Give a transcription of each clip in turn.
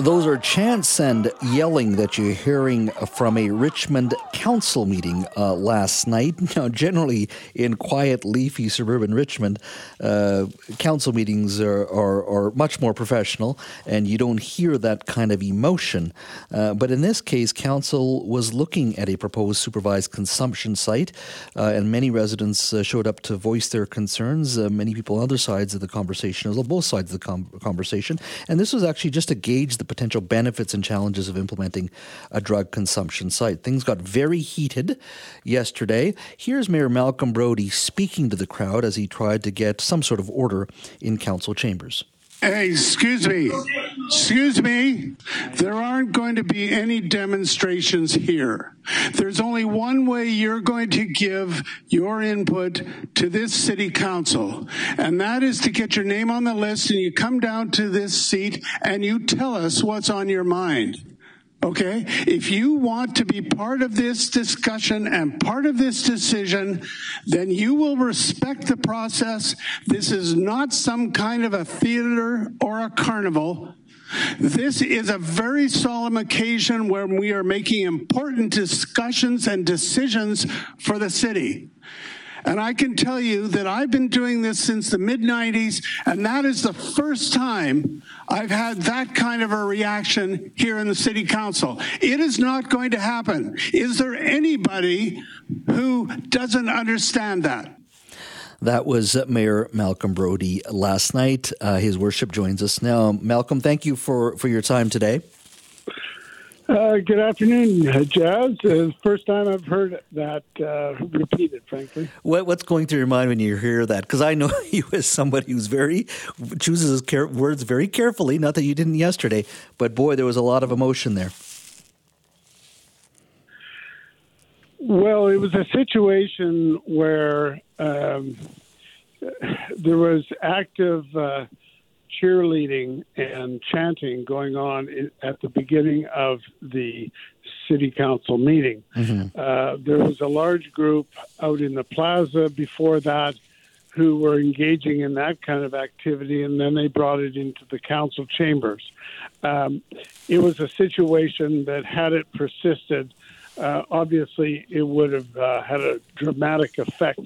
Those are chants and yelling that you're hearing from a Richmond council meeting uh, last night. Now, generally in quiet, leafy suburban Richmond, uh, council meetings are, are, are, much more professional, and you don't hear that kind of emotion. Uh, but in this case, council was looking at a proposed supervised consumption site, uh, and many residents uh, showed up to voice their concerns. Uh, many people on other sides of the conversation, both sides of the com- conversation, and this was actually just to gauge the potential benefits and challenges of implementing a drug consumption site. Things got very heated yesterday. Here's Mayor Malcolm Brodie speaking to the crowd as he tried to get some sort of order in council chambers. Hey, excuse me. Excuse me. There aren't going to be any demonstrations here. There's only one way you're going to give your input to this city council, and that is to get your name on the list and you come down to this seat and you tell us what's on your mind. Okay? If you want to be part of this discussion and part of this decision, then you will respect the process. This is not some kind of a theater or a carnival. This is a very solemn occasion where we are making important discussions and decisions for the city. And I can tell you that I've been doing this since the mid 90s, and that is the first time I've had that kind of a reaction here in the city council. It is not going to happen. Is there anybody who doesn't understand that? That was Mayor Malcolm Brodie last night. Uh, his worship joins us now. Malcolm, thank you for, for your time today. Uh, good afternoon, Jas. Uh, first time I've heard that uh, repeated, frankly. What, what's going through your mind when you hear that? Because I know you as somebody who's very chooses his care, words very carefully. Not that you didn't yesterday, but boy, there was a lot of emotion there. Well, it was a situation where um, there was active uh, cheerleading and chanting going on at the beginning of the city council meeting. Mm-hmm. Uh, there was a large group out in the plaza before that who were engaging in that kind of activity, and then they brought it into the council chambers. Um, it was a situation that, had it persisted, uh, obviously it would have uh, had a dramatic effect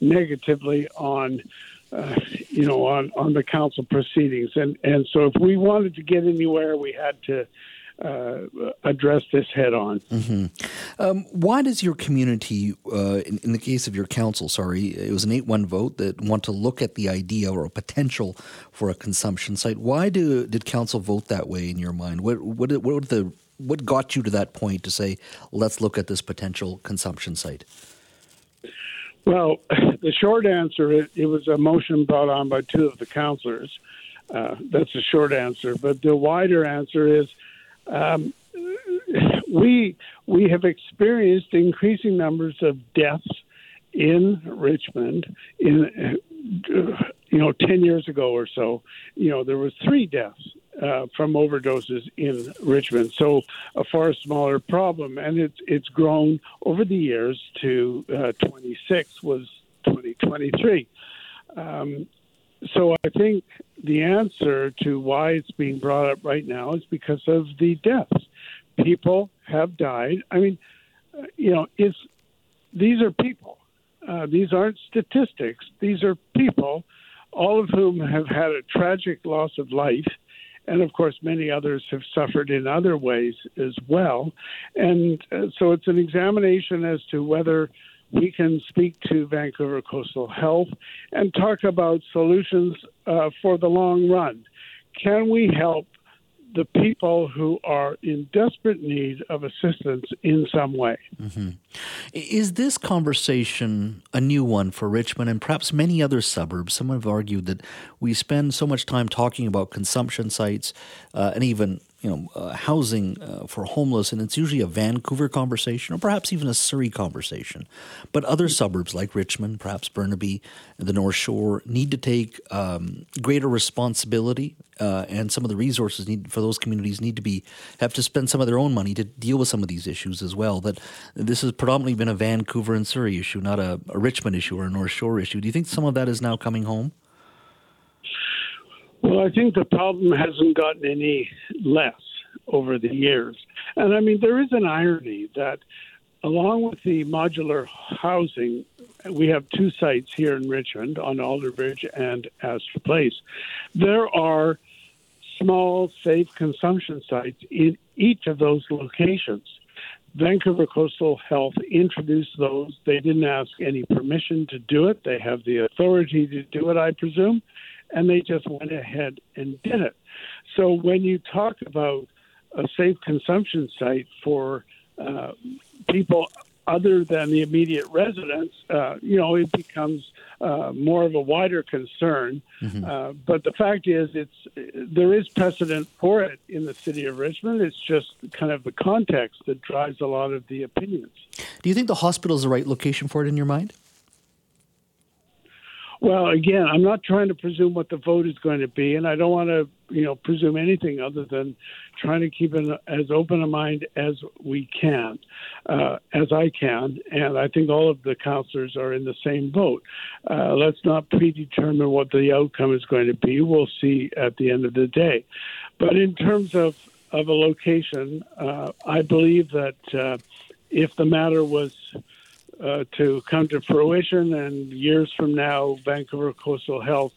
negatively on uh, you know, on, on the council proceedings. And, and so if we wanted to get anywhere, we had to uh, address this head on. Mm-hmm. Um, why does your community, uh, in, in, the case of your council, sorry, it was an 8 1 vote that want to look at the idea or a potential for a consumption site? Why do, did council vote that way in your mind? What, what, what, the, what got you to that point to say, let's look at this potential consumption site? Well, the short answer it, it was a motion brought on by two of the councillors. Uh, that's the short answer. But the wider answer is um, we we have experienced increasing numbers of deaths in Richmond. In you know, ten years ago or so, you know, there was three deaths uh, from overdoses in Richmond. So a far smaller problem, and it's it's grown over the years to uh, 26 was 2023. Um, so I think the answer to why it's being brought up right now is because of the deaths. People have died. I mean, uh, you know, it's these are people. Uh, these aren't statistics. These are people, all of whom have had a tragic loss of life and of course, many others have suffered in other ways as well. And uh, so it's an examination as to whether we can speak to Vancouver Coastal Health and talk about solutions uh, for the long run. Can we help the people who are in desperate need of assistance in some way. Mm-hmm. Is this conversation a new one for Richmond and perhaps many other suburbs? Some have argued that we spend so much time talking about consumption sites uh, and even you know, uh, housing uh, for homeless, and it's usually a Vancouver conversation or perhaps even a Surrey conversation. But other suburbs like Richmond, perhaps Burnaby, the North Shore, need to take um, greater responsibility, uh, and some of the resources need for those communities need to be have to spend some of their own money to deal with some of these issues as well. That this has predominantly been a Vancouver and Surrey issue, not a, a Richmond issue or a North Shore issue. Do you think some of that is now coming home? Well, I think the problem hasn't gotten any less over the years. And I mean, there is an irony that along with the modular housing, we have two sites here in Richmond on Alderbridge and Astor Place. There are small, safe consumption sites in each of those locations. Vancouver Coastal Health introduced those. They didn't ask any permission to do it. They have the authority to do it, I presume and they just went ahead and did it. So when you talk about a safe consumption site for uh, people other than the immediate residents, uh, you know, it becomes uh, more of a wider concern. Mm-hmm. Uh, but the fact is, it's there is precedent for it in the city of Richmond. It's just kind of the context that drives a lot of the opinions. Do you think the hospital is the right location for it in your mind? Well, again, I'm not trying to presume what the vote is going to be, and I don't want to, you know, presume anything other than trying to keep an, as open a mind as we can, uh, as I can, and I think all of the councillors are in the same boat. Uh, let's not predetermine what the outcome is going to be. We'll see at the end of the day. But in terms of of a location, uh, I believe that uh, if the matter was uh, to come to fruition. And years from now, Vancouver Coastal Health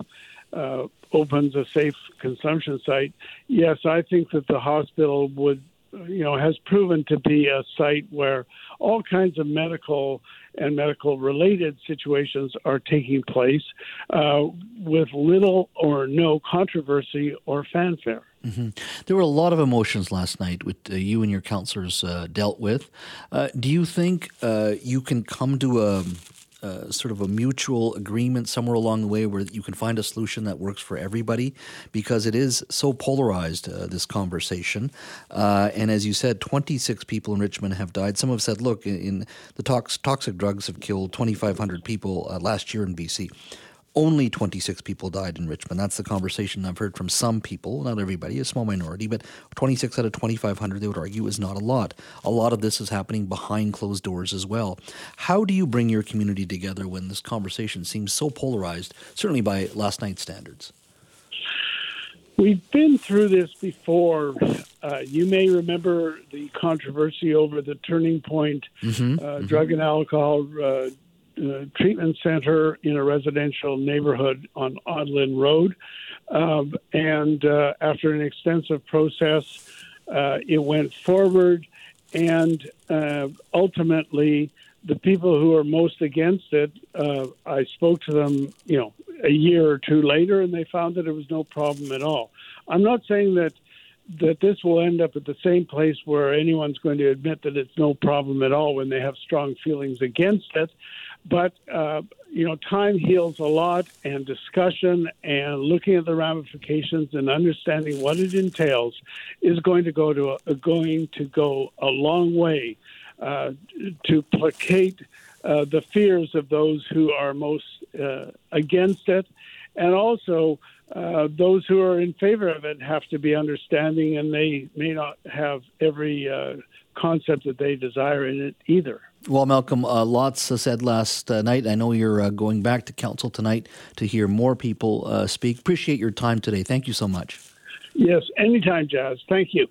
uh, opens a safe consumption site. Yes, I think that the hospital would, you know, has proven to be a site where all kinds of medical and medical related situations are taking place uh, with little or no controversy or fanfare. Mm-hmm. There were a lot of emotions last night with uh, you and your counselors uh, dealt with. Uh, do you think uh, you can come to a, a, sort of a mutual agreement somewhere along the way where you can find a solution that works for everybody? Because it is so polarized, uh, this conversation. Uh, and as you said, 26 people in Richmond have died. Some have said, look, in, in the tox- toxic drugs have killed 2,500 people last year in BC only 26 people died in Richmond. That's the conversation I've heard from some people, not everybody, a small minority, but 26 out of 2,500, they would argue, is not a lot. A lot of this is happening behind closed doors as well. How do you bring your community together when this conversation seems so polarized, certainly by last night's standards? We've been through this before. Uh, you may remember the controversy over the Turning Point mm-hmm, uh, mm-hmm. drug and alcohol uh, uh, treatment center in a residential neighborhood on Odlin Road. Um, and uh, after an extensive process, uh, it went forward, and uh, ultimately, the people who are most against it, I spoke to them, you know, a year or two later, and they found that it was no problem at all. I'm not saying that that this will end up at the same place where anyone's going to admit that it's no problem at all when they have strong feelings against it. But, uh, you know, time heals a lot, and discussion and looking at the ramifications and understanding what it entails is going to go to a, going to go a long way uh, to placate uh, the fears of those who are most uh, against it, and also uh, those who are in favor of it have to be understanding, and they may not have every uh, concept that they desire in it either. Well, Malcolm, uh, lots said last uh, night. I know you're uh, going back to council tonight to hear more people uh, speak. Appreciate your time today. Thank you so much. Yes, anytime, Jas. Thank you.